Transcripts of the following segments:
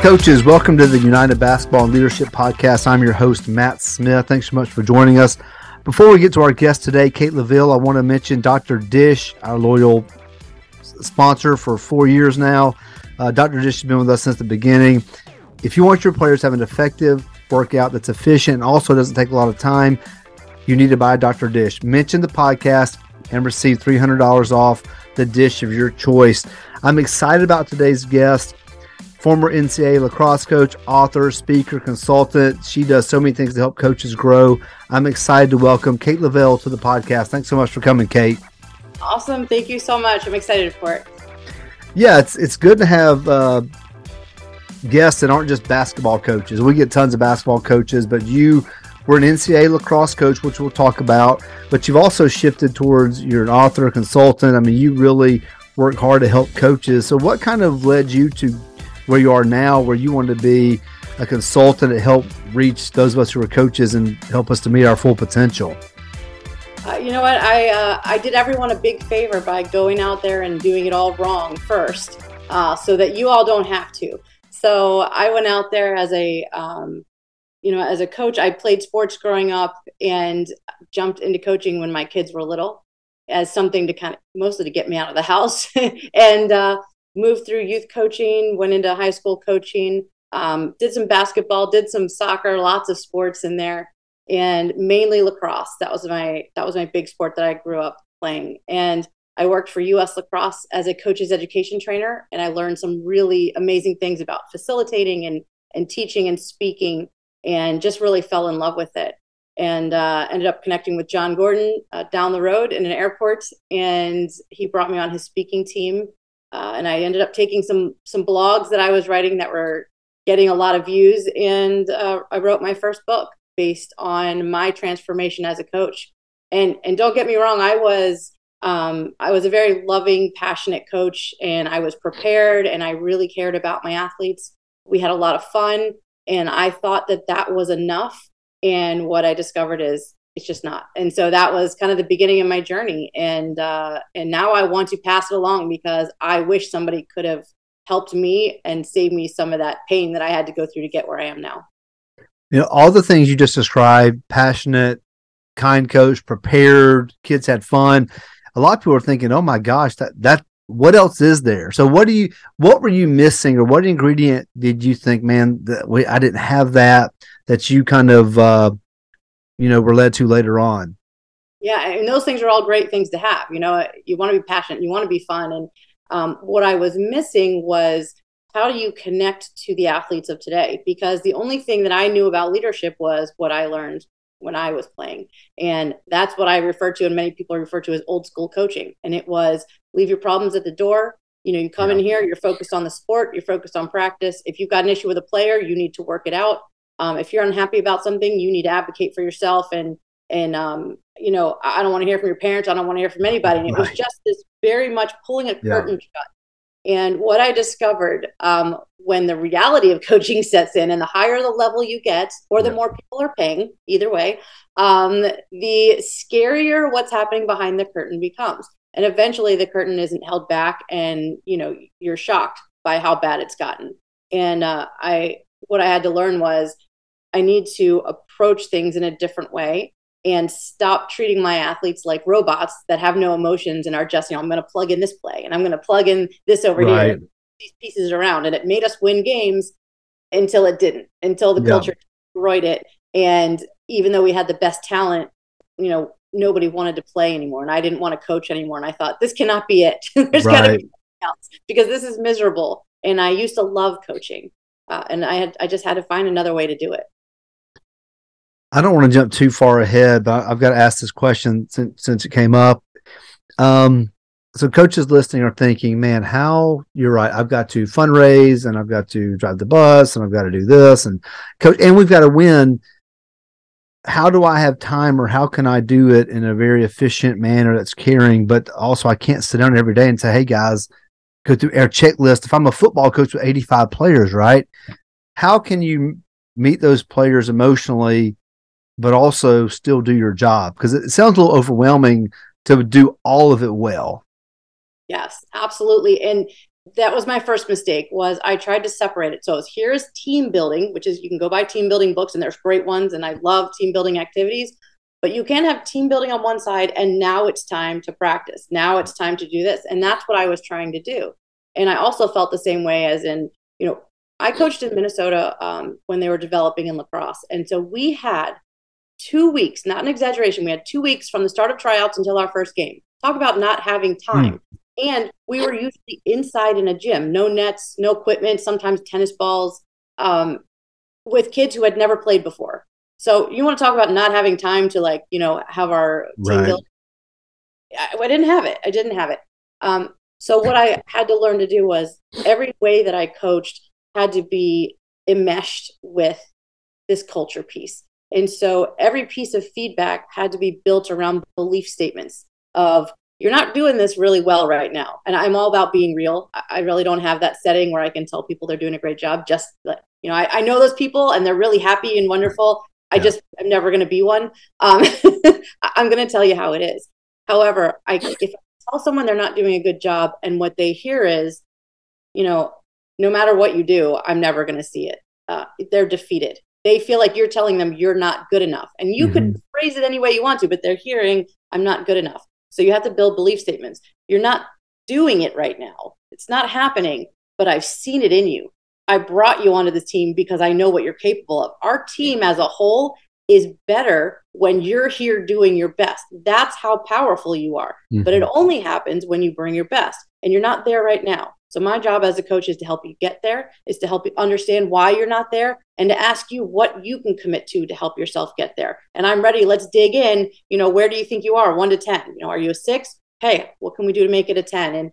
Coaches, welcome to the United Basketball and Leadership Podcast. I'm your host, Matt Smith. Thanks so much for joining us. Before we get to our guest today, Kate Leavell, I want to mention Dr. Dish, our loyal sponsor for four years now. Uh, Dr. Dish has been with us since the beginning. If you want your players to have an effective workout that's efficient and also doesn't take a lot of time, you need to buy Dr. Dish. Mention the podcast and receive $300 off the dish of your choice. I'm excited about today's guest former NCAA lacrosse coach, author, speaker, consultant. She does so many things to help coaches grow. I'm excited to welcome Kate Leavell to the podcast. Thanks so much for coming, Kate. Awesome. Thank you so much. I'm excited for it. Yeah, it's it's good to have uh, guests that aren't just basketball coaches. We get tons of basketball coaches, but you were an NCAA lacrosse coach, which we'll talk about. But you've also shifted towards you're an author, consultant. I mean, you really work hard to help coaches. So, what kind of led you to where you are now, where you want to be a consultant to help reach those of us who are coaches and help us to meet our full potential? Uh, you know what? I uh, I did everyone a big favor by going out there and doing it all wrong first, uh, so that you all don't have to. So I went out there as a um, you know as a coach. I played sports growing up and jumped into coaching when my kids were little, as something to kind of mostly to get me out of the house. and uh, moved through youth coaching, went into high school coaching, um, did some basketball, did some soccer, lots of sports in there, and mainly lacrosse. That was my that was my big sport that I grew up playing. And I worked for US Lacrosse as a coaches education trainer, and I learned some really amazing things about facilitating and and teaching and speaking, and just really fell in love with it. And uh, ended up connecting with Jon Gordon uh, down the road in an airport, and he brought me on his speaking team uh, and I ended up taking some some blogs that I was writing that were getting a lot of views, and uh, I wrote my first book based on my transformation as a coach. And and don't get me wrong, I was um, I was a very loving, passionate coach, and I was prepared, and I really cared about my athletes. We had a lot of fun, and I thought that that was enough. And what I discovered is it's just not. And so that was kind of the beginning of my journey. And uh and now i want to pass it along because i wish somebody could have helped me and saved me some of that pain that i had to go through to get where i am now. You know all the things you just described passionate kind coach prepared kids had fun. A lot of people are thinking oh my gosh that that what else is there? So what do you what were you missing or what ingredient did you think man that we i didn't have that that you kind of uh you know we're led to later on yeah and those things are all great things to have you know you want to be passionate you want to be fun and um, what i was missing was how do you connect to the athletes of today because the only thing that i knew about leadership was what i learned when i was playing and that's what i refer to and many people refer to as old school coaching and it was leave your problems at the door you know you come yeah. in here you're focused on the sport you're focused on practice if you've got an issue with a player you need to work it out um, if you're unhappy about something, you need to advocate for yourself. And and um, you know, I don't want to hear from your parents. I don't want to hear from anybody. And it right. was just this very much pulling a curtain yeah. shut. And what I discovered um, when the reality of coaching sets in, and the higher the level you get, or the yeah. more people are paying, either way, um, the scarier what's happening behind the curtain becomes. And eventually, the curtain isn't held back, and you know you're shocked by how bad it's gotten. And uh, I, what I had to learn was I need to approach things in a different way and stop treating my athletes like robots that have no emotions and are just, you know, I'm going to plug in this play and I'm going to plug in this over right. here, these pieces around. And it made us win games until it didn't, until the yeah. culture destroyed it. And even though we had the best talent, you know, nobody wanted to play anymore. And I didn't want to coach anymore. And I thought, this cannot be it. There's right. got to be something else because this is miserable. And I used to love coaching. Uh, and I had, I just had to find another way to do it. I don't want to jump too far ahead, but I've got to ask this question since since it came up. Um, so coaches listening are thinking, man, how you're right. I've got to fundraise and I've got to drive the bus and I've got to do this and coach, and we've got to win. How do I have time or how can I do it in a very efficient manner that's caring, but also I can't sit down every day and say, hey guys, go through our checklist. If I'm a football coach with 85 players, right? How can you meet those players emotionally but also still do your job? Because it sounds a little overwhelming to do all of it well. Yes, absolutely. And that was my first mistake was i tried to separate it so here's team building which is you can go buy team building books and there's great ones and i love team building activities but you can't have team building on one side and now it's time to practice now it's time to do this and that's what i was trying to do and i also felt the same way as in you know i coached in minnesota um, when they were developing in lacrosse and so we had two weeks not an exaggeration we had two weeks from the start of tryouts until our first game talk about not having time mm. And we were usually inside in a gym, no nets, no equipment, sometimes tennis balls, um, with kids who had never played before. So you want to talk about not having time to like, you know, have our team right. build. I, I, didn't have it. I didn't have it. Um, so what I had to learn to do was every way that I coached had to be enmeshed with this culture piece. And so every piece of feedback had to be built around belief statements of you're not doing this really well right now. And I'm all about being real. I really don't have that setting where I can tell people they're doing a great job. Just like, you know, I, I know those people and they're really happy and wonderful. I yeah. just, I'm never going to be one. Um, I'm going to tell you how it is. However, I, if I tell someone they're not doing a good job and what they hear is, you know, no matter what you do, I'm never going to see it. Uh, they're defeated. They feel like you're telling them you're not good enough. And you mm-hmm. could phrase it any way you want to, but they're hearing, I'm not good enough. So you have to build belief statements. You're not doing it right now. It's not happening, but I've seen it in you. I brought you onto the team because I know what you're capable of. Our team as a whole is better when you're here doing your best. That's how powerful you are. Mm-hmm. But it mm-hmm. only happens when you bring your best, and you're not there right now. So my job as a coach is to help you get there, is to help you understand why you're not there and to ask you what you can commit to to help yourself get there. And I'm ready. Let's dig in. You know, where do you think you are? 1 to 10. You know, are you a 6? Hey, what can we do to make it a 10? And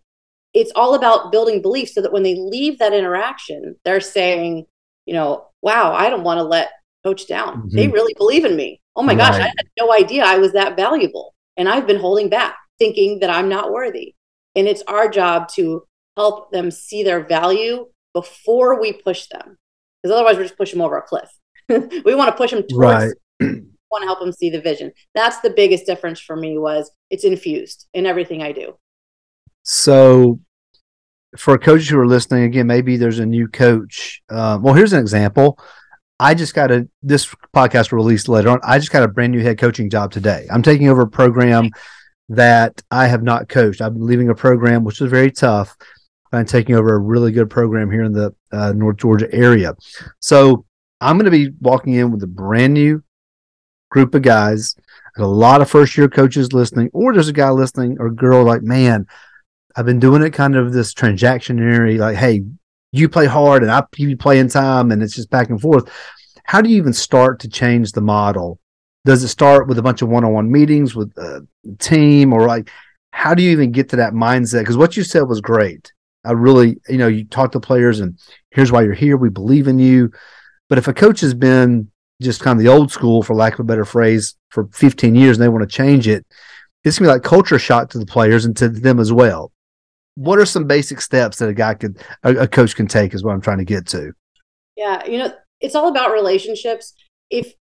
it's all about building belief so that when they leave that interaction, they're saying, you know, wow, I don't want to let coach down. Mm-hmm. They really believe in me. Oh my right. gosh, I had no idea I was that valuable. And I've been holding back, thinking that I'm not worthy. And it's our job to help them see their value before we push them. Because otherwise, we're just pushing them over a cliff. we want to push them towards. Right. want to help them see the vision. That's the biggest difference for me. Was it's infused in everything I do. So, for coaches who are listening, again, maybe there's a new coach. Uh, well, here's an example. I just got a this podcast released later on. I just got a brand new head coaching job today. I'm taking over a program that I have not coached. I'm leaving a program which is very tough and taking over a really good program here in the uh, North Georgia area. So I'm going to be walking in with a brand new group of guys. a lot of first year coaches listening, or there's a guy listening or girl like, man, I've been doing it kind of this transactionary, like, hey, you play hard and I you play in time, and it's just back and forth. How do you even start to change the model? Does it start with a bunch of one-on-one meetings with a team, or like, how do you even get to that mindset? Because what you said was great I really, you know, you talk to players and here's why you're here. We believe in you. But if a coach has been just kind of the old school, for lack of a better phrase, for 15 years and they want to change it, it's gonna be like culture shock to the players and to them as well. What are some basic steps that a guy could, a, a coach can take? Is what I'm trying to get to. Yeah, you know, it's all about relationships. If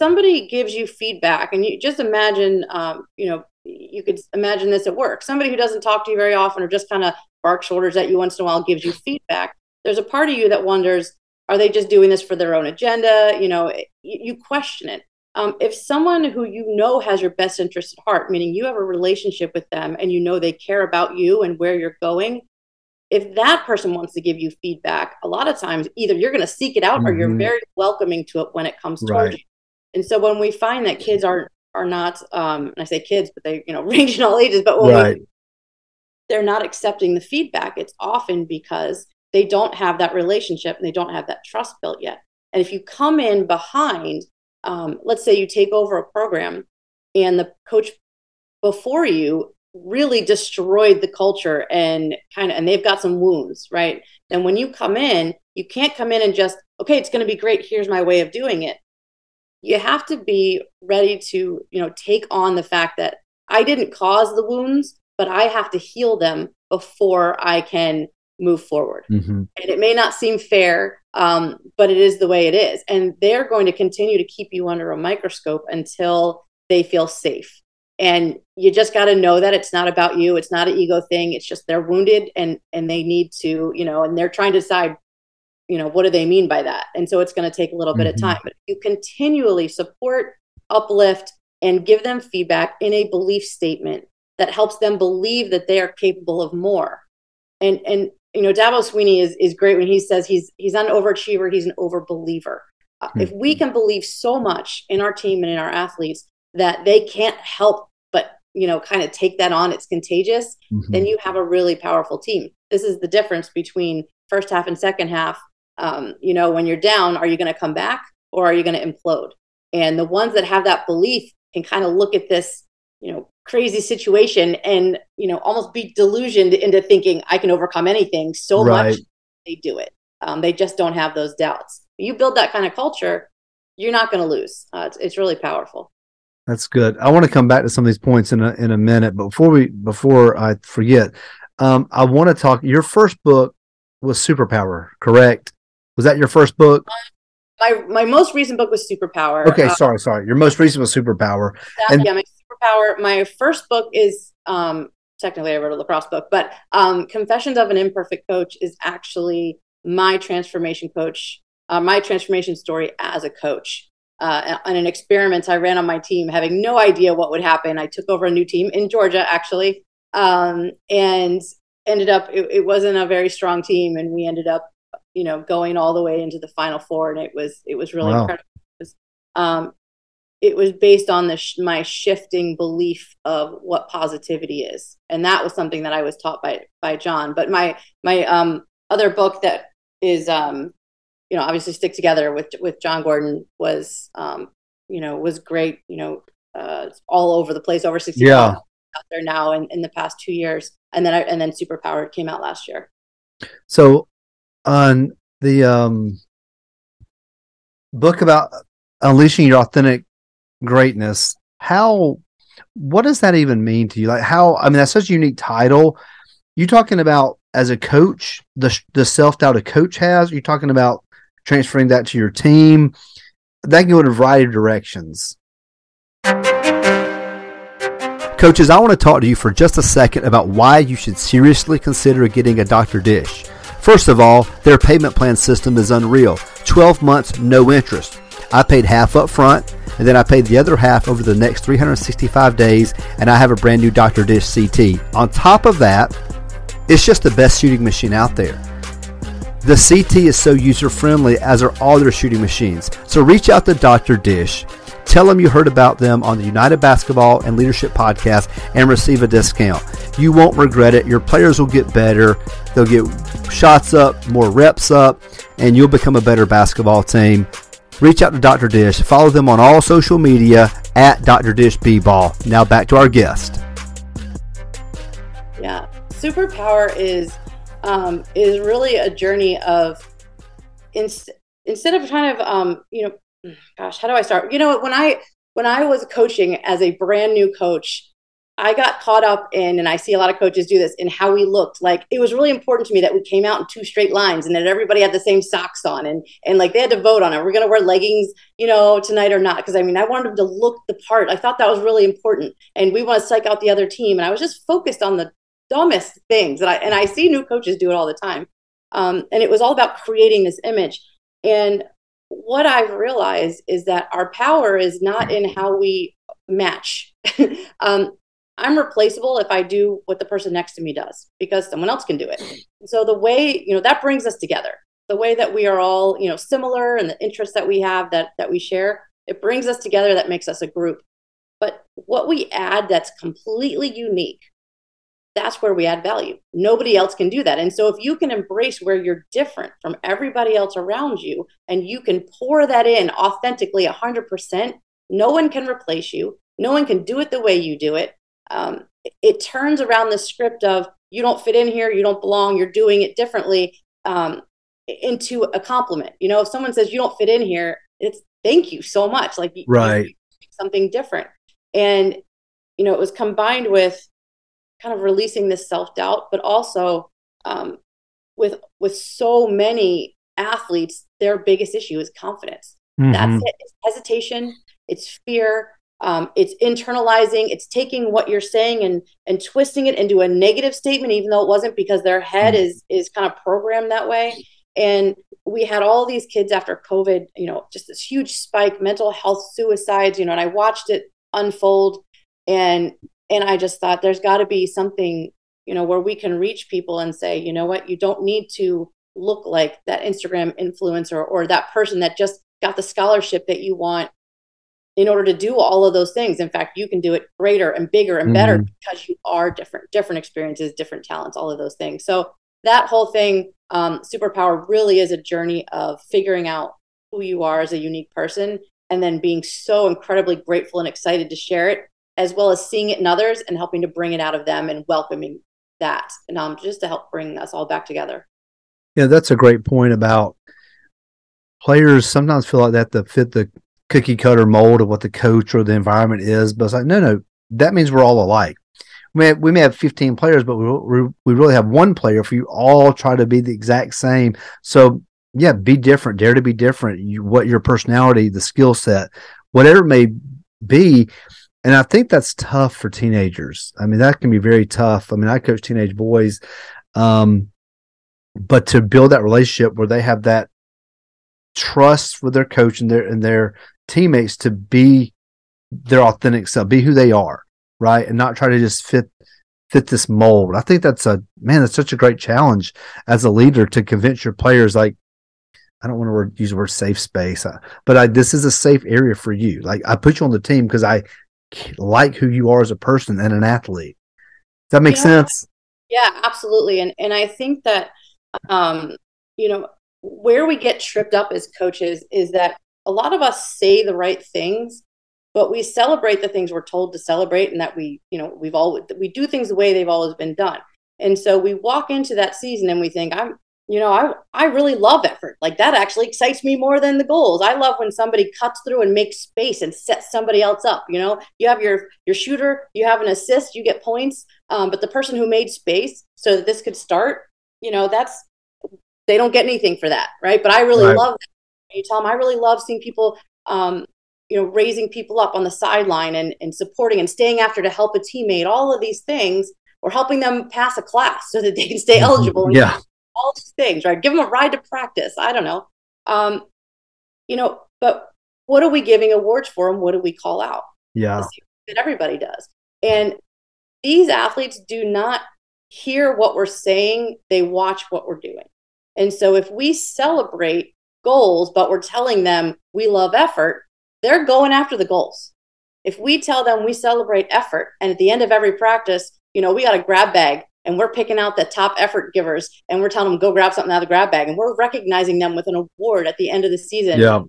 somebody gives you feedback, and you just imagine, um, you know, you could imagine this at work. Somebody who doesn't talk to you very often or just kind of bark shoulders at you once in a while, gives you feedback. There's a part of you that wonders, are they just doing this for their own agenda? You know, you, you question it. Um, if someone who you know has your best interest at heart, meaning you have a relationship with them and you know they care about you and where you're going, if that person wants to give you feedback, a lot of times either you're going to seek it out mm-hmm. or you're mm-hmm. very welcoming to it when it comes towards right. you. And so when we find that kids are are not, um, and I say kids, but they you know range in all ages, but when right. we they're not accepting the feedback, it's often because they don't have that relationship and they don't have that trust built yet. And if you come in behind, um, let's say you take over a program and the coach before you really destroyed the culture and kind of and they've got some wounds right then when you come in you can't come in and just okay it's going to be great here's my way of doing it you have to be ready to you know take on the fact that i didn't cause the wounds but I have to heal them before I can move forward. Mm-hmm. And it may not seem fair, um, but it is the way it is. And they're going to continue to keep you under a microscope until they feel safe. and you just got to know that it's not about you it's not an ego thing it's just they're wounded and and they need to you know and they're trying to decide you know what do they mean by that and so it's going to take a little bit mm-hmm. of time but you continually support uplift and give them feedback in a belief statement that helps them believe that they are capable of more. And and you know Dabo Swinney is is great when he says he's he's not an overachiever he's an overbeliever. Mm-hmm. if we can believe so much in our team and in our athletes that they can't help but you know kind of take that on it's contagious mm-hmm. then you have a really powerful team. This is the difference between first half and second half. Um, you know when you're down are you going to come back or are you going to implode? And the ones that have that belief can kind of look at this you know crazy situation and you know almost be delusioned into thinking i can overcome anything so right. much they do it um, they just don't have those doubts you build that kind of culture you're not going to lose uh, it's, it's really powerful that's good. I want to come back to some of these points in a in a minute, but before we before I forget, um, I want to talk. Your first book was Superpower, correct? Was that your first book? My my most recent book was Superpower. Okay, uh, sorry, sorry. Your most recent was Superpower. That, and, yeah, my Superpower. My first book is um, technically I wrote a lacrosse book, but um, Confessions of an Imperfect Coach is actually my transformation coach, uh, my transformation story as a coach uh, on an experiment I ran on my team, having no idea what would happen. I took over a new team in Georgia, actually, um, and ended up it, it, wasn't a very strong team, and we ended up, you know, going all the way into the final four, and it was it was really wow. incredible. Um, it was based on the sh- my shifting belief of what positivity is, and that was something that I was taught by by Jon. But my my um, other book that is um, you know, obviously stick together with with Jon Gordon was, um, you know, was great. You know, uh, all over the place, over sixty yeah. out there now in, in the past two years, and then I, and then Superpowered came out last year. So, on the um, book about unleashing your authentic greatness, how what does that even mean to you? Like how I mean that's such a unique title. You talking about as a coach, the the self doubt a coach has? You're talking about transferring that to your team. That can go in a variety of directions. Coaches, I want to talk to you for just a second about why you should seriously consider getting a Dr. Dish. First of all, their payment plan system is unreal 12 months, no interest. I paid half up front, and then I paid the other half over the next 365 days, and I have a brand new Dr. Dish CT. On top of that, it's just the best shooting machine out there. The CT is so user friendly, as are all their shooting machines. So reach out to Dr. Dish. Tell them you heard about them on the United Basketball and Leadership podcast and receive a discount. You won't regret it. Your players will get better. They'll get shots up, more reps up, and you'll become a better basketball team. Reach out to Dr. Dish. Follow them on all social media at Dr. Dish B Ball. Now back to our guest. Yeah. Superpower is um, is really a journey of instead of kind of um, you know gosh how do i start you know when i when i was coaching as a brand new coach i got caught up in and i see a lot of coaches do this in how we looked like it was really important to me that we came out in two straight lines and that everybody had the same socks on and and like they had to vote on it we're to wear leggings you know tonight or not because i mean i wanted them to look the part i thought that was really important and we want to psych out the other team and i was just focused on the dumbest things. And I and I see new coaches do it all the time. Um, and it was all about creating this image. And what I've realized is that our power is not in how we match. um, I'm replaceable if I do what the person next to me does because someone else can do it. So the way, you know, that brings us together. The way that we are all, you know, similar and the interests that we have that that we share, it brings us together that makes us a group. But what we add that's completely unique that's where we add value. Nobody else can do that. And so if you can embrace where you're different from everybody else around you and you can pour that in authentically 100%, no one can replace you. No one can do it the way you do it. Um, it turns around the script of you don't fit in here, you don't belong, you're doing it differently um, into a compliment. You know, if someone says you don't fit in here, it's thank you so much. Like, right. something different. And, you know, it was combined with kind of releasing this self doubt, but also um, with with so many athletes, their biggest issue is confidence. Mm-hmm. That's it. It's hesitation. It's fear. Um, it's internalizing it's taking what you're saying and and twisting it into a negative statement even though it wasn't because their head mm-hmm. is is kind of programmed that way. And we had all these kids after covid you know just this huge spike mental health suicides you know and i watched it unfold. And and i just thought there's got to be something you know where we can reach people and say you know what? You don't need to look like that instagram influencer or that person that just got the scholarship that you want in order to do all of those things. In fact you can do it greater and bigger and better mm-hmm. because you are different different experiences different talents all of those things. So that whole thing um, superpower really is a journey of figuring out who you are as a unique person and then being so incredibly grateful and excited to share it as well as seeing it in others and helping to bring it out of them and welcoming that and um, just to help bring us all back together. Yeah that's a great point about players sometimes feel like that to fit the cookie cutter mold of what the coach or the environment is. But it's like, no, no, that means we're all alike. We may have, we may have 15 players, but we, we really have one player if you all try to be the exact same. So, yeah, be different, dare to be different. You, what your personality, the skill set, whatever it may be. And I think that's tough for teenagers. I mean, that can be very tough. I mean, I coach teenage boys. Um, but to build that relationship where they have that trust with their coach and their and their teammates to be their authentic self, be who they are, right, and not try to just fit fit this mold. I think that's a man. That's such a great challenge as a leader to convince your players. Like, I don't want to use the word safe space, uh, but I, this is a safe area for you. Like, I put you on the team because I like who you are as a person and an athlete. Does that make yeah. sense? Yeah, absolutely. And and I think that, um, you know, where we get tripped up as coaches is that a lot of us say the right things but we celebrate the things we're told to celebrate and that we you know we've all we do things the way they've always been done and so we walk into that season and we think i'm you know i i really love effort like that actually excites me more than the goals i love when somebody cuts through and makes space and sets somebody else up you know you have your your shooter you have an assist you get points um, but the person who made space so that this could start you know that's they don't get anything for that, right? But I really right. love that. You tell them I really love seeing people, um, you know, raising people up on the sideline and, and supporting and staying after to help a teammate. All of these things, or helping them pass a class so that they can stay mm-hmm. eligible. yeah, all these things, right? Give them a ride to practice. I don't know, um, you know, but what are we giving awards for, and what do we call out? Yeah, that everybody does, and these athletes do not hear what we're saying; they watch what we're doing. And so if we celebrate goals, but we're telling them we love effort, they're going after the goals. If we tell them we celebrate effort, and at the end of every practice, you know, we got a grab bag and we're picking out the top effort givers and we're telling them go grab something out of the grab bag and we're recognizing them with an award at the end of the season. Yeah.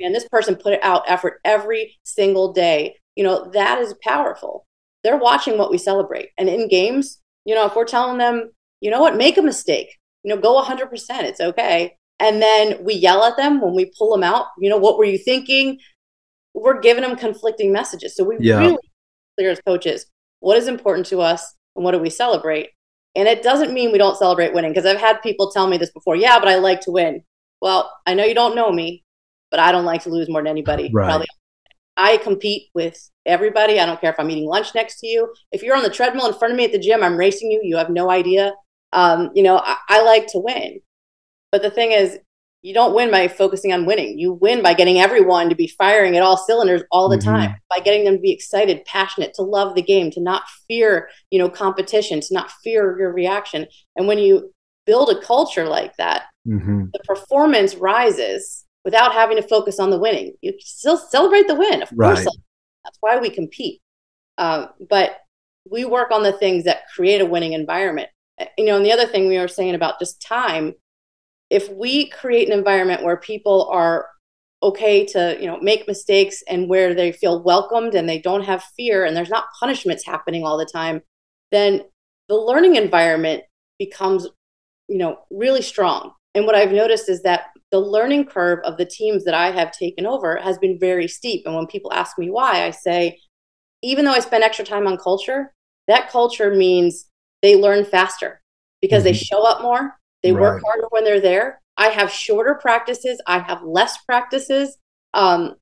And this person put out effort every single day. You know, that is powerful. They're watching what we celebrate. And in games, you know, if we're telling them, you know what, make a mistake you know, go 100%. It's okay. And then we yell at them when we pull them out. You know, what were you thinking? We're giving them conflicting messages. So we yeah. really clear as coaches what is important to us and what do we celebrate. And it doesn't mean we don't celebrate winning because I've had people tell me this before. Yeah, but I like to win. Well, I know you don't know me, but I don't like to lose more than anybody. Right. Probably. I compete with everybody. I don't care if I'm eating lunch next to you. If you're on the treadmill in front of me at the gym, I'm racing you. You have no idea um, you know, I, I like to win. But the thing is, you don't win by focusing on winning. You win by getting everyone to be firing at all cylinders all the mm-hmm. time, by getting them to be excited, passionate, to love the game, to not fear, you know, competition, to not fear your reaction. And when you build a culture like that, mm-hmm. the performance rises without having to focus on the winning. You still celebrate the win, of right. course. That's why we compete. Uh, but we work on the things that create a winning environment you know, and the other thing we were saying about just time, if we create an environment where people are okay to, you know, make mistakes and where they feel welcomed and they don't have fear and there's not punishments happening all the time, then the learning environment becomes, you know, really strong. And what I've noticed is that the learning curve of the teams that I have taken over has been very steep. And when people ask me why, I say, even though I spend extra time on culture, that culture means they learn faster because mm-hmm. they show up more, they right. work harder when they're there. I have shorter practices, I have less practices. Um,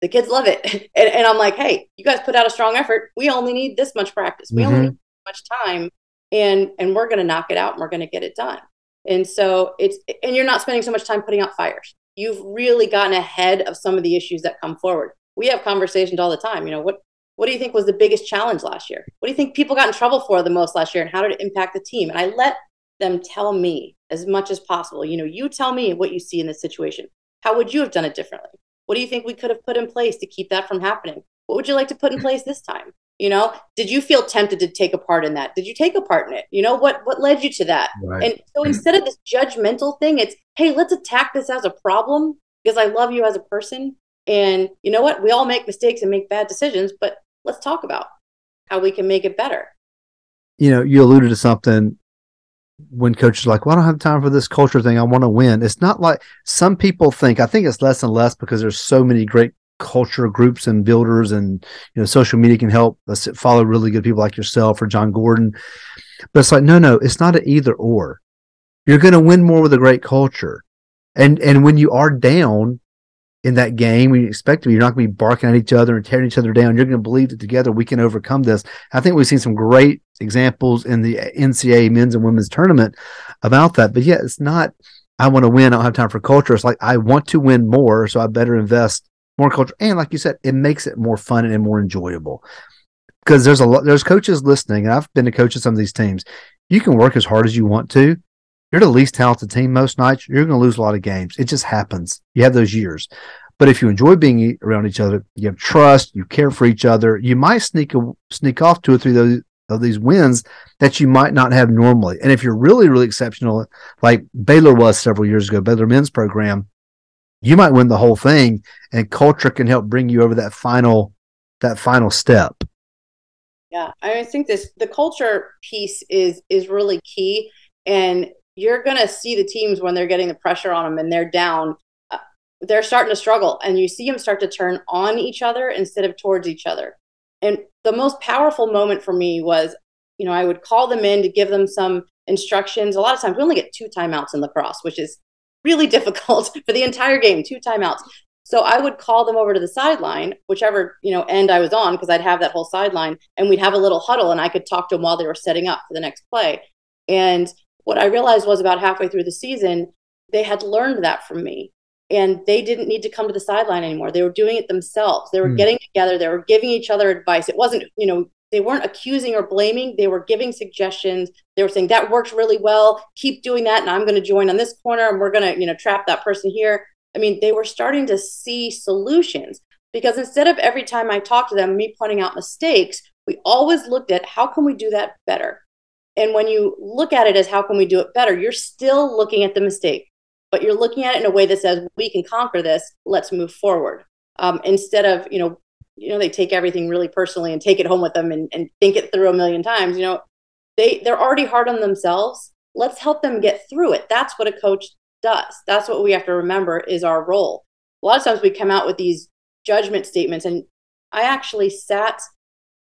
the kids love it. And, and, I'm like, hey, you guys put out a strong effort. We only need this much practice. We mm-hmm. only need this much time, and and we're going to knock it out and we're going to get it done. And so it's and you're not spending so much time putting out fires. You've really gotten ahead of some of the issues that come forward. We have conversations all the time. You know what what do you think was the biggest challenge last year? What do you think people got in trouble for the most last year, and how did it impact the team? And I let them tell me as much as possible. You know, you tell me what you see in this situation. How would you have done it differently? What do you think we could have put in place to keep that from happening? What would you like to put in mm. place this time? You know, did you feel tempted to take a part in that? Did you take a part in it? You know, what what led you to that? Right. And so mm. instead of this judgmental thing, it's hey, let's attack this as a problem because I love you as a person. And you know what? We all make mistakes and make bad decisions, but let's talk about how we can make it better. You know, you alluded to something when coaches like, well, I don't have time for this culture thing. I want to win. It's not like some people think, I think it's less and less because there's so many great culture groups and builders and, you know, social media can help us follow really good people like yourself or Jon Gordon. But it's like, no, no, it's not an either or. You're going to win more with a great culture. And, and when you are down, in that game you expect to be. You're not going to be barking at each other and tearing each other down. You're going to believe that together we can overcome this. I think we've seen some great examples in the NCAA men's and women's tournament about that. But yeah, it's not, I want to win. I don't have time for culture. It's like, I want to win more. So I better invest more culture. And like you said, it makes it more fun and more enjoyable. Because there's a lot, there's coaches listening, and I've been a coach of some of these teams. You can work as hard as you want to, you're the least talented team most nights. You're going to lose a lot of games. It just happens. You have those years. But if you enjoy being around each other, you have trust, you care for each other, you might sneak a, sneak off two or three of, those, of these wins that you might not have normally. And if you're really, really exceptional, like Baylor was several years ago, Baylor men's program, you might win the whole thing, and culture can help bring you over that final that final step. Yeah, I think this the culture piece is is really key, and you're going to see the teams when they're getting the pressure on them and they're down uh, they're starting to struggle and you see them start to turn on each other instead of towards each other. And the most powerful moment for me was you know i would call them in to give them some instructions. A lot of times we only get two timeouts in lacrosse which is really difficult for the entire game two timeouts. So i would call them over to the sideline whichever you know end i was on because i'd have that whole sideline and we'd have a little huddle and i could talk to them while they were setting up for the next play. And what I realized was about halfway through the season, they had learned that from me and they didn't need to come to the sideline anymore. They were doing it themselves. They were mm. getting together, they were giving each other advice. It wasn't, you know, they weren't accusing or blaming, they were giving suggestions. They were saying that works really well. Keep doing that and I'm going to join on this corner and we're going to, you know, trap that person here. I mean, they were starting to see solutions because instead of every time I talked to them me pointing out mistakes, we always looked at how can we do that better? And when you look at it as how can we do it better, you're still looking at the mistake, but you're looking at it in a way that says we can conquer this. Let's move forward. Um, instead of you know, you know, they take everything really personally and take it home with them and, and think it through a million times. You know, they they're already hard on themselves. Let's help them get through it. That's what a coach does. That's what we have to remember is our role. A lot of times we come out with these judgment statements, and I actually sat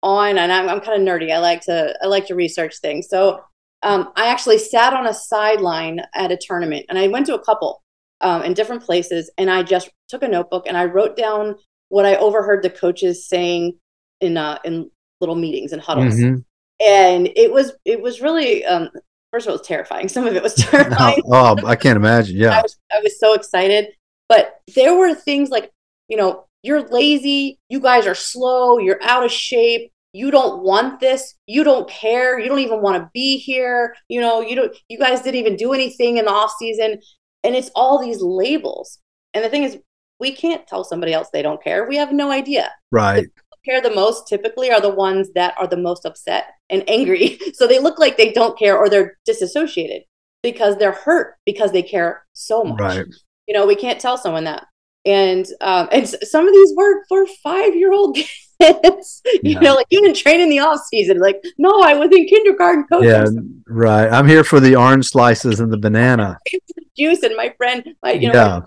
on and I'm, I'm kind of nerdy. I like to I like to research things. So um, I actually sat on a sideline at a tournament and I went to a couple um, in different places and I just took a notebook and I wrote down what I overheard the coaches saying in uh, in little meetings and huddles. Mm-hmm. And it was it was really um, first of all it was terrifying. Some of it was terrifying. oh, I can't imagine. Yeah. I was, I was so excited. But there were things like, you know, you're lazy, you guys are slow, you're out of shape, you don't want this. You don't care. You don't even want to be here. You know you don't you guys didn't even do anything in the off season. And it's all these labels. And the thing is we can't tell somebody else they don't care. We have no idea. Right. Care the most typically are the ones that are the most upset and angry. So they look like they don't care or they're disassociated because they're hurt because they care so much. Right. You know we can't tell someone that and um and some of these were for five year old kids. You yeah. know like you didn't train in the off season. Like no i was in kindergarten coach yeah right. I'm here for the orange slices and the banana. Juice and my friend my you know yeah.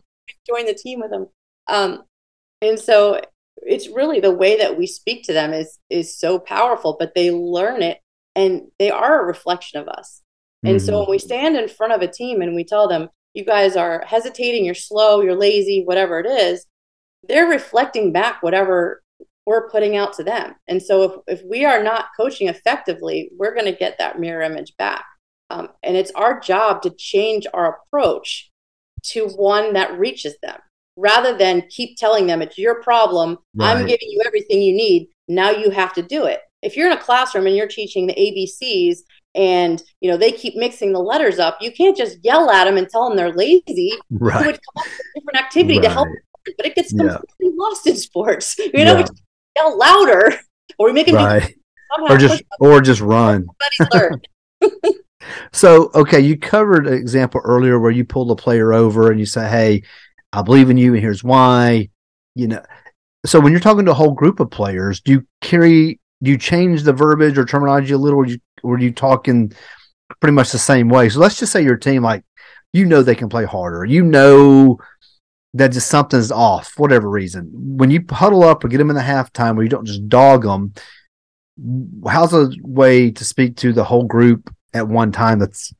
join the team with them um and so it's really the way that we speak to them is is so powerful but they learn it and they are a reflection of us. And mm-hmm. so when we stand in front of a team and we tell them you guys are hesitating, you're slow, you're lazy, whatever it is, they're reflecting back whatever we're putting out to them. And so if, if we are not coaching effectively, we're going to get that mirror image back. Um, and it's our job to change our approach to one that reaches them rather than keep telling them it's your problem. Right. I'm giving you everything you need. Now you have to do it. If you're in a classroom and you're teaching the ABCs and you know they keep mixing the letters up, you can't just yell at them and tell them they're lazy. Right. You would come up with a different activity right. to help, but it gets completely yeah. lost in sports. You know, yeah. yell louder, or we make them right. or just or just run. so okay, you covered an example earlier where you pull the player over and you say, "Hey, I believe in you, and here's why." You know, so when you're talking to a whole group of players, do you carry do you change the verbiage or terminology a little, or you or you talking pretty much the same way? So let's just say your team, like you know, they can play harder. You know that just something's off, whatever reason. When you huddle up or get them in the halftime, where you don't just dog them, how's a way to speak to the whole group at one time that's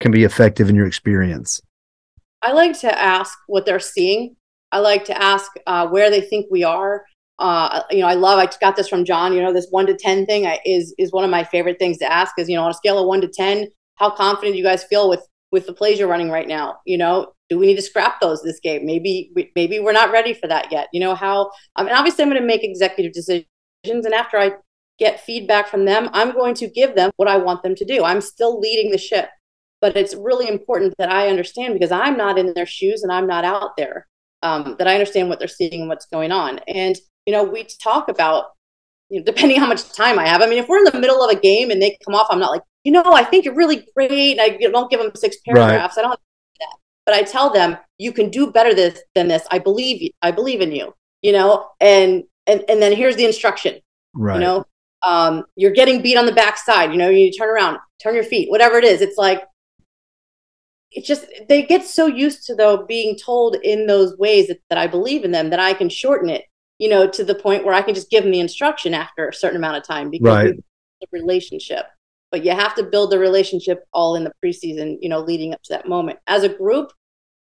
can be effective in your experience? I like to ask what they're seeing. I like to ask uh, where they think we are. Uh, you know, I love. I got this from Jon. You know, this one to ten thing is is one of my favorite things to ask. Is you know, on a scale of one to ten, how confident do you guys feel with with the plays you're running right now? You know, do we need to scrap those this game? Maybe maybe we're not ready for that yet. You know how? I mean, obviously, I'm going to make executive decisions, and after I get feedback from them, I'm going to give them what I want them to do. I'm still leading the ship, but it's really important that I understand because I'm not in their shoes and I'm not out there. Um, that I understand what they're seeing and what's going on. And you know, we talk about, you know, depending how much time I have. I mean, if we're in the middle of a game and they come off, I'm not like, you know, I think you're really great. And I don't give them six paragraphs. Right. I don't do that. But I tell them, you can do better this, than this. I believe you. I believe in you, you know, and, and, and then here's the instruction, right. you know, um, you're getting beat on the backside, you know, you turn around, turn your feet, whatever it is. It's like, it's just they get so used to though being told in those ways that, that I believe in them that I can shorten it you know, to the point where I can just give them the instruction after a certain amount of time because right. the relationship. But you have to build the relationship all in the preseason, you know, leading up to that moment. As a group,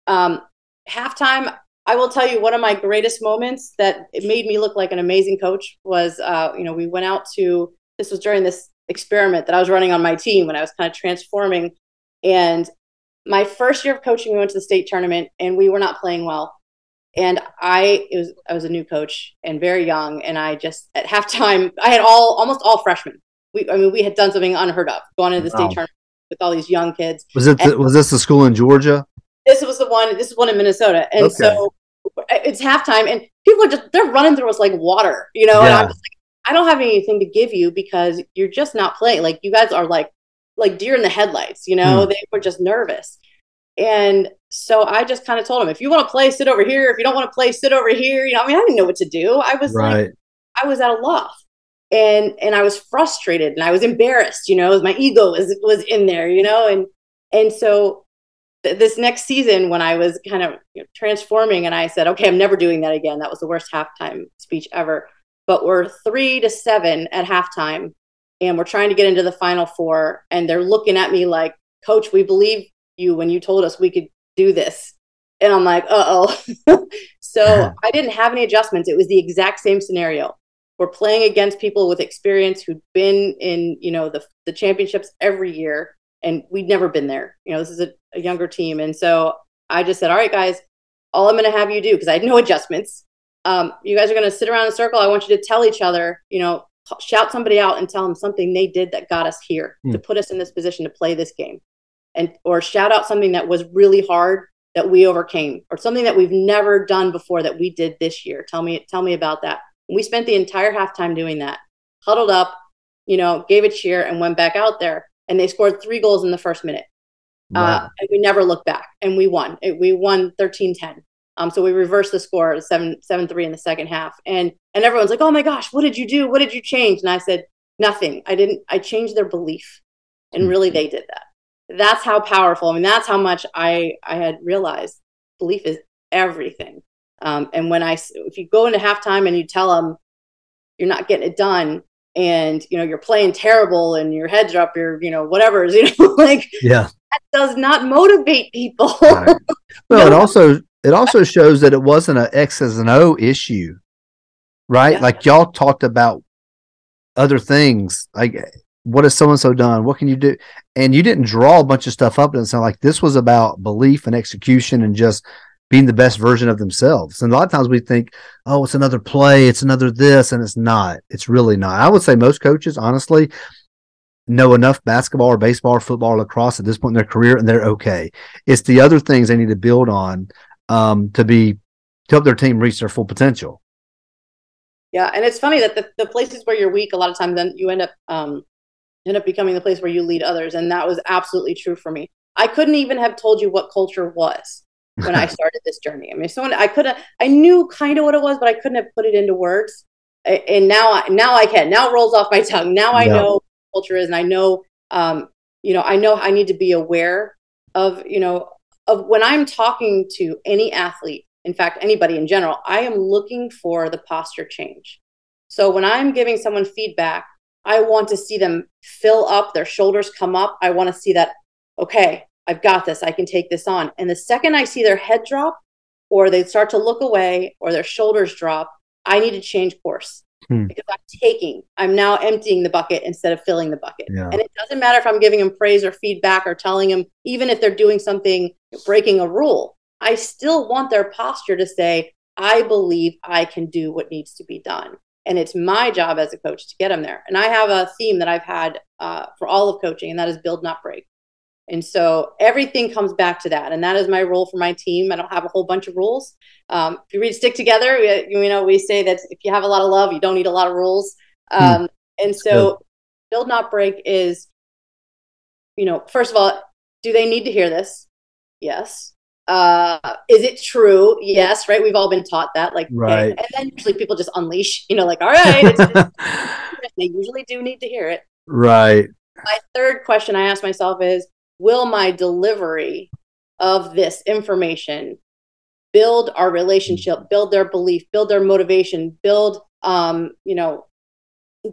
um, halftime, I will tell you one of my greatest moments that it made me look like an amazing coach was, uh, you know, we went out to this was during this experiment that I was running on my team when I was kind of transforming. And my first year of coaching, we went to the state tournament and we were not playing well and I it was I was a new coach and very young, and I just at halftime I had all almost all freshmen. We I mean we had done something unheard of, going into the wow. state tournament with all these young kids. Was it the, was this the school in Georgia? This was the one. This is one in Minnesota, and okay. so it's halftime, and people are just they're running through us like water, you know. Yeah. And I'm just like, I don't have anything to give you because you're just not playing. Like you guys are like like deer in the headlights, you know. Hmm. They were just nervous, and so I just kind of told him, if you want to play, sit over here. If you don't want to play, sit over here. You know, I mean, I didn't know what to do. I was right. like, I was at a loss. And and I was frustrated and I was embarrassed, you know, my ego was was in there, you know, and and so th- this next season when I was kind of you know, transforming and I said, okay, I'm never doing that again. That was the worst halftime speech ever. But we're three to seven at halftime and we're trying to get into the final four and they're looking at me like, coach, we believe you when you told us we could do this. And I'm like, uh oh. so I didn't have any adjustments. It was the exact same scenario. We're playing against people with experience who'd been in, you know, the, the championships every year, and we'd never been there. You know, this is a, a younger team. And so I just said, all right, guys, all I'm going to have you do, because I had no adjustments, um, you guys are going to sit around in a circle. I want you to tell each other, you know, shout somebody out and tell them something they did that got us here mm. to put us in this position to play this game and or shout out something that was really hard that we overcame or something that we've never done before that we did this year. Tell me tell me about that. And we spent the entire halftime doing that huddled up you know gave a cheer and went back out there and they scored three goals in the first minute. Uh, wow. uh, and we never looked back and we won. It, we won 13-10 um, so we reversed the score 7 7 3 in the second half. And and everyone's like oh my gosh what did you do? What did you change? And i said nothing. I didn't i changed their belief. And hmm. really they did that that's how powerful. I mean, that's how much I I had realized belief is everything. Um, and when I, if you go into halftime and you tell them you're not getting it done, and you know you're playing terrible, and your heads are up, your you know whatever, you know, like yeah, that does not motivate people. right. Well, no. and also it also shows that it wasn't an X's and O issue, right? Yeah. Like y'all talked about other things, like what has so and so done? What can you do? And you didn't draw a bunch of stuff up and sound like this was about belief and execution and just being the best version of themselves. And a lot of times we think, oh, it's another play, it's another this, and it's not. It's really not. I would say most coaches, honestly, know enough basketball or baseball or football or lacrosse at this point in their career and they're okay. It's the other things they need to build on um, to be to help their team reach their full potential. Yeah, and it's funny that the, the places where you're weak, a lot of times, then you end up um, end up becoming the place where you lead others, and that was absolutely true for me. I couldn't even have told you what culture was when I started this journey. I mean, someone I could have, I knew kind of what it was, but I couldn't have put it into words. And now, I, now I can. Now it rolls off my tongue. Now I know culture is, and I know, um, you know, I know I need to be aware of, you know, of when I'm talking to any athlete, in fact, anybody in general, I am looking for the posture change. So when I'm giving someone feedback, I want to see them fill up, their shoulders come up. I want to see that, okay, I've got this, I can take this on. And the second I see their head drop, or they start to look away, or their shoulders drop, I need to change course hmm. because I'm taking, I'm now emptying the bucket instead of filling the bucket. Yeah. And it doesn't matter if I'm giving them praise or feedback or telling them, even if they're doing something breaking a rule, I still want their posture to say, I believe I can do what needs to be done. And it's my job as a coach to get them there. And I have a theme that I've had uh, for all of coaching, and that is build, not break. And so everything comes back to that. And that is my role for my team. I don't have a whole bunch of rules. Um, if you read Stick Together, we, you know, we say that if you have a lot of love, you don't need a lot of rules. Hmm. Um, and so build, not break is, you know, first of all, do they need to hear this? Yes. Uh, is it true? Yes, right. We've all been taught that, like, right. Okay. And then usually people just unleash, you know, like, all right, they usually do need to hear it. Right. My third question I ask myself is, will my delivery of this information build our relationship, build their belief, build their motivation, build um, you know,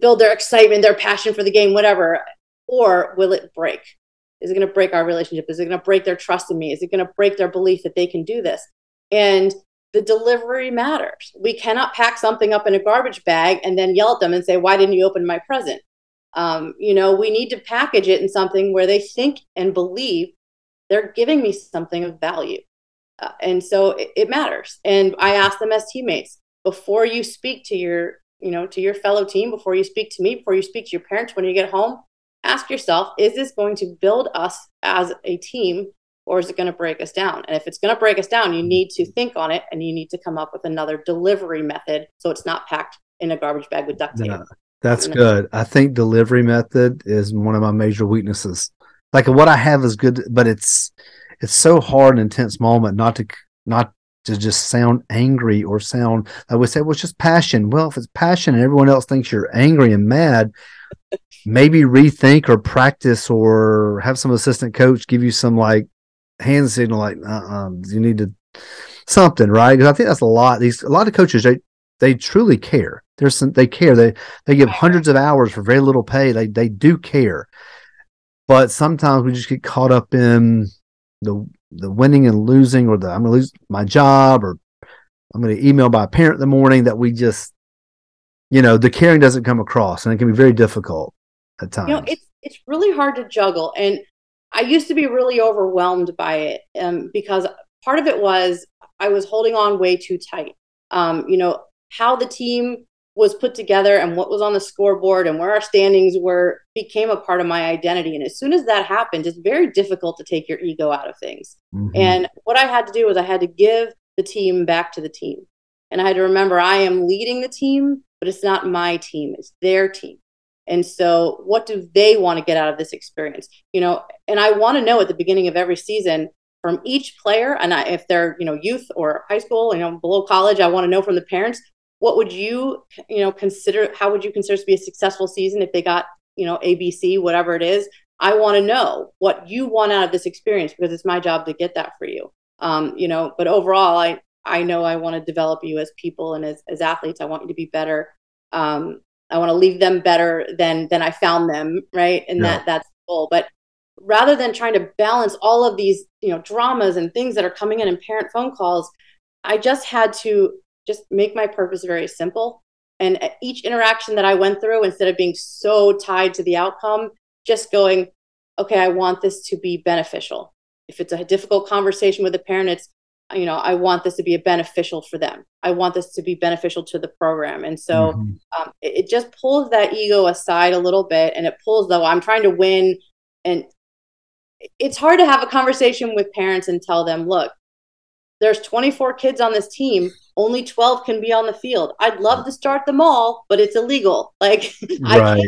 build their excitement, their passion for the game, whatever, or will it break? Is it going to break our relationship? Is it going to break their trust in me? Is it going to break their belief that they can do this? And the delivery matters. We cannot pack something up in a garbage bag and then yell at them and say, Why didn't you open my present? Um, you know, we need to package it in something where they think and believe they're giving me something of value. Uh, and so it, it matters. And I ask them as teammates before you speak to your, you know, to your fellow team, before you speak to me, before you speak to your parents when you get home, ask yourself, is this going to build us as a team or is it going to break us down? And if it's going to break us down, you need to think on it and you need to come up with another delivery method so it's not packed in a garbage bag with duct tape. Yeah. That's good. I think delivery method is one of my major weaknesses. Like what I have is good, but it's it's so hard and intense moment not to not to just sound angry or sound I would say well it's just passion. Well, if it's passion and everyone else thinks you're angry and mad, maybe rethink or practice or have some assistant coach give you some like hand signal like uh-uh, you need to something, right? Because I think that's a lot. These a lot of coaches they they truly care. There's some, they care. They they give hundreds of hours for very little pay. They they do care. But sometimes we just get caught up in the the winning and losing or the I'm gonna lose my job or I'm gonna email by a parent in the morning that we just you know, the caring doesn't come across and it can be very difficult at times. You know, it's it's really hard to juggle. And I used to be really overwhelmed by it um, because part of it was I was holding on way too tight. Um, you know, how the team was put together and what was on the scoreboard and where our standings were became a part of my identity. And as soon as that happened, it's very difficult to take your ego out of things. Mm-hmm. And what I had to do was I had to give the team back to the team. And I had to remember I am leading the team, but it's not my team, it's their team. And so, what do they want to get out of this experience? You know, and I want to know at the beginning of every season from each player, and I, if they're you know youth or high school, you know below college, I want to know from the parents what would you you know consider how would you consider to be a successful season if they got you know abc whatever it is? I want to know what you want out of this experience because it's my job to get that for you. Um, you know but overall i i know i want to develop you as people and as, as athletes. I want you to be better. Um, i want to leave them better than than i found them right? And yeah. that that's the goal. But rather than trying to balance all of these you know dramas and things that are coming in in parent phone calls i just had to just make my purpose very simple. And each interaction that i went through instead of being so tied to the outcome just going okay i want this to be beneficial. If it's a difficult conversation with a parent it's you know i want this to be a beneficial for them. I want this to be beneficial to the program. And so mm-hmm. um, it, it, just pulls that ego aside a little bit and it pulls though i'm trying to win. And it's hard to have a conversation with parents and tell them look there's 24 kids on this team only 12 can be on the field. I'd love to start them all but it's illegal. Like right.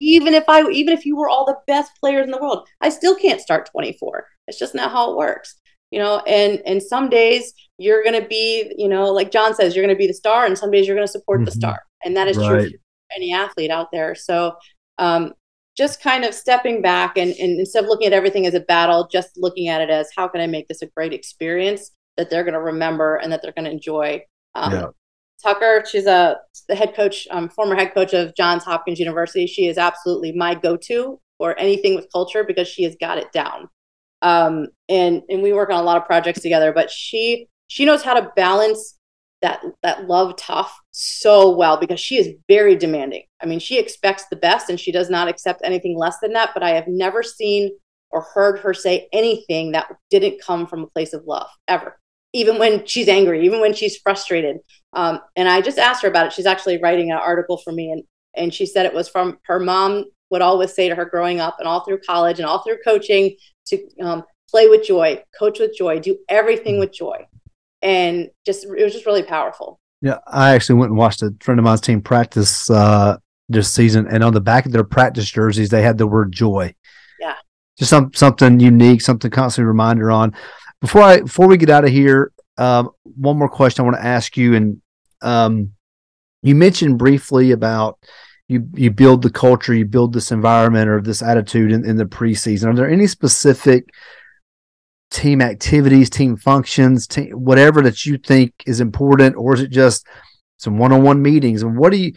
even if i even if you were all the best players in the world i still can't start 24 it's just not how it works you know? And and some days you're going to be you know like Jon says you're going to be the star and some days you're going to support mm-hmm. the star. And that is right. true for any athlete out there. So um, just kind of stepping back and, and instead of looking at everything as a battle just looking at it as how can i make this a great experience that they're going to remember and that they're going to enjoy um, yeah. tucker she's a the head coach um, former head coach of johns hopkins university she is absolutely my go-to for anything with culture because she has got it down um, and and we work on a lot of projects together. But she she knows how to balance that that love tough so well because she is very demanding. I mean, she expects the best and she does not accept anything less than that. But I have never seen or heard her say anything that didn't come from a place of love ever. Even when she's angry, even when she's frustrated. Um, and I just asked her about it. She's actually writing an article for me, and and she said it was from her mom would always say to her growing up and all through college and all through coaching to um, play with joy, coach with joy, do everything with joy. And just, it was just really powerful. Yeah. I actually went and watched a friend of mine's team practice uh, this season. And on the back of their practice jerseys, they had the word joy. Yeah. Just some, something unique, something constantly reminder on. Before I, before we get out of here, um, one more question I want to ask you. And um, you mentioned briefly about, you you build the culture, you build this environment or this attitude in, in the preseason. Are there any specific team activities, team functions, team, whatever that you think is important, or is it just some one-on-one meetings? And what do you?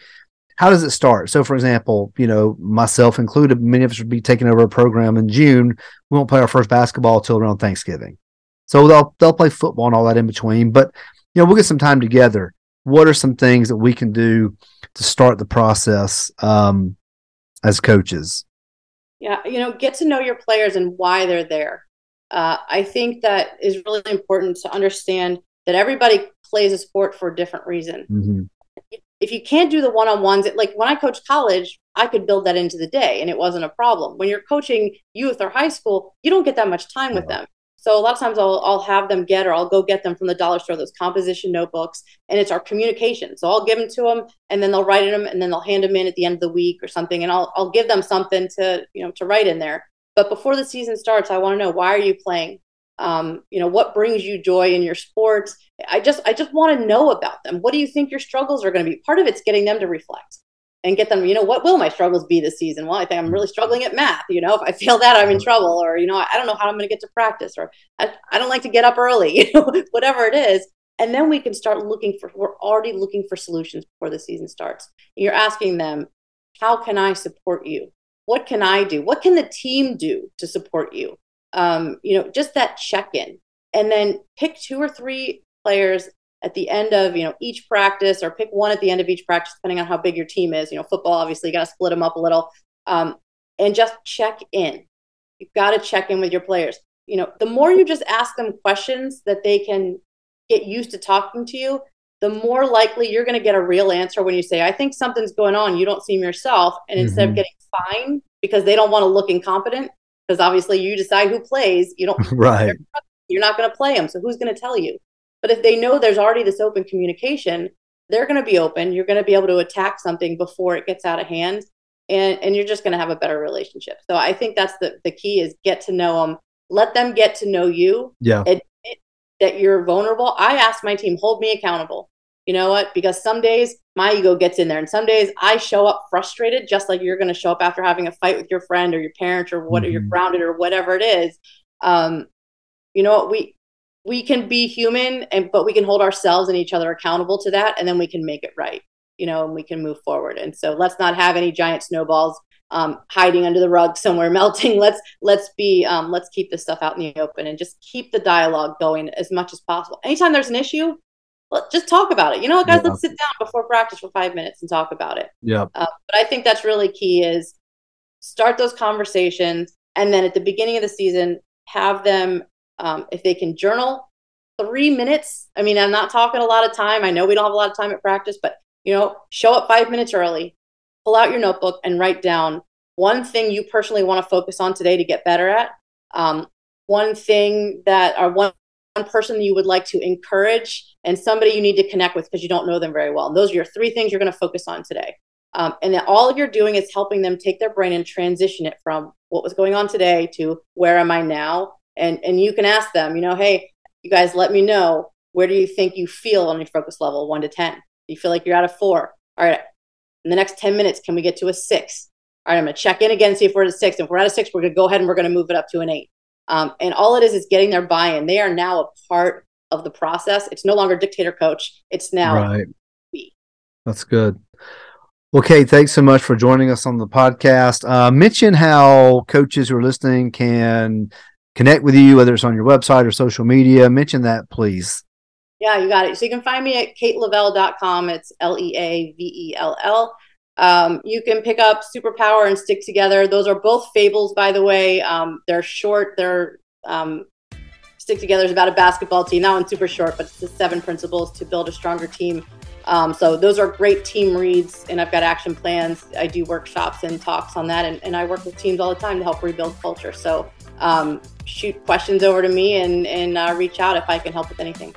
How does it start? So, for example, you know, myself included, many of us would be taking over a program in June. We won't play our first basketball till around Thanksgiving. So they'll they'll play football and all that in between. But you know, we'll get some time together. What are some things that we can do to start the process um, as coaches? Yeah, you know, get to know your players and why they're there. Uh, I think that is really important to understand that everybody plays a sport for a different reason. Mm-hmm. If you can't do the one on ones, like when I coached college, I could build that into the day and it wasn't a problem. When you're coaching youth or high school, you don't get that much time with them. So a lot of times I'll, I'll have them get or I'll go get them from the dollar store those composition notebooks and it's our communication. So I'll give them to them and then they'll write in them and then they'll hand them in at the end of the week or something and I'll I'll give them something to you know to write in there. But before the season starts, I want to know why are you playing? Um, you know what brings you joy in your sports. I just I just want to know about them. What do you think your struggles are going to be? Part of it's getting them to reflect and get them, you know, what will my struggles be this season? Well, I think I'm really struggling at math. You know, if I fail that, I'm in trouble. Or, you know, I don't know how I'm going to get to practice. Or I, I don't like to get up early, you know, whatever it is. And then we can start looking for, we're already looking for solutions before the season starts. You're asking them, how can I support you? What can I do? What can the team do to support you? Um, you know, just that check in. And then pick two or three players at the end of you know each practice or pick one at the end of each practice depending on how big your team is. You know football obviously you got to split them up a little. Um, and just check in. You've got to check in with your players. You know the more you just ask them questions that they can get used to talking to you the more likely you're going to get a real answer when you say i think something's going on. You don't seem yourself and instead mm-hmm. of getting fined because they don't want to look incompetent because obviously you decide who plays you don't right. you're not going to play them so who's going to tell you but if they know there's already this open communication, they're going to be open. You're going to be able to attack something before it gets out of hand. And, and you're just going to have a better relationship. So I think that's the, the key is get to know them, let them get to know you. Yeah. Admit that you're vulnerable. I ask my team, hold me accountable. You know what? Because some days my ego gets in there, and some days I show up frustrated, just like you're going to show up after having a fight with your friend or your parent or what, mm-hmm. you're grounded or whatever it is. Um, you know what? We we can be human and but we can hold ourselves and each other accountable to that and then we can make it right you know and we can move forward. And so let's not have any giant snowballs um, hiding under the rug somewhere melting. Let's let's be um, let's keep this stuff out in the open and just keep the dialogue going as much as possible. Anytime there's an issue well, just talk about it. You know what guys? Yeah. let's sit down before practice for five minutes and talk about it. Yeah. Uh, but i think that's really key is start those conversations and then at the beginning of the season have them um, if they can journal three minutes i mean i'm not talking a lot of time. I know we don't have a lot of time at practice but you know show up five minutes early pull out your notebook and write down one thing you personally want to focus on today to get better at. Um, one thing that or one, one person you would like to encourage and somebody you need to connect with because you don't know them very well. Those are your three things you're going to focus on today. Um, and then all you're doing is helping them take their brain and transition it from what was going on today to where am i now and and you can ask them you know hey you guys let me know where do you think you feel on your focus level one to ten do you feel like you're at a four all right in the next 10 minutes, can we get to a six? All right, I'm going to check in again, see if we're at a six. If we're at a six, we're going to go ahead and we're going to move it up to an eight. Um, and all it is is getting their buy in. They are now a part of the process. It's no longer dictator coach, it's now right. we. That's good. Well, Kate, thanks so much for joining us on the podcast. Uh, mention how coaches who are listening can connect with you, whether it's on your website or social media. Mention that, please. Yeah, you got it. So you can find me at kateleavell.com. It's L E A V E L L. Um, you can pick up Superpower and Stick Together. Those are both fables, by the way. Um, they're short. They're um, Stick Together is about a basketball team. That one's super short, but it's the seven principles to build a stronger team. Um, so those are great team reads, and I've got action plans. I do workshops and talks on that, and, and I work with teams all the time to help rebuild culture. So um, shoot questions over to me and, and uh, reach out if I can help with anything.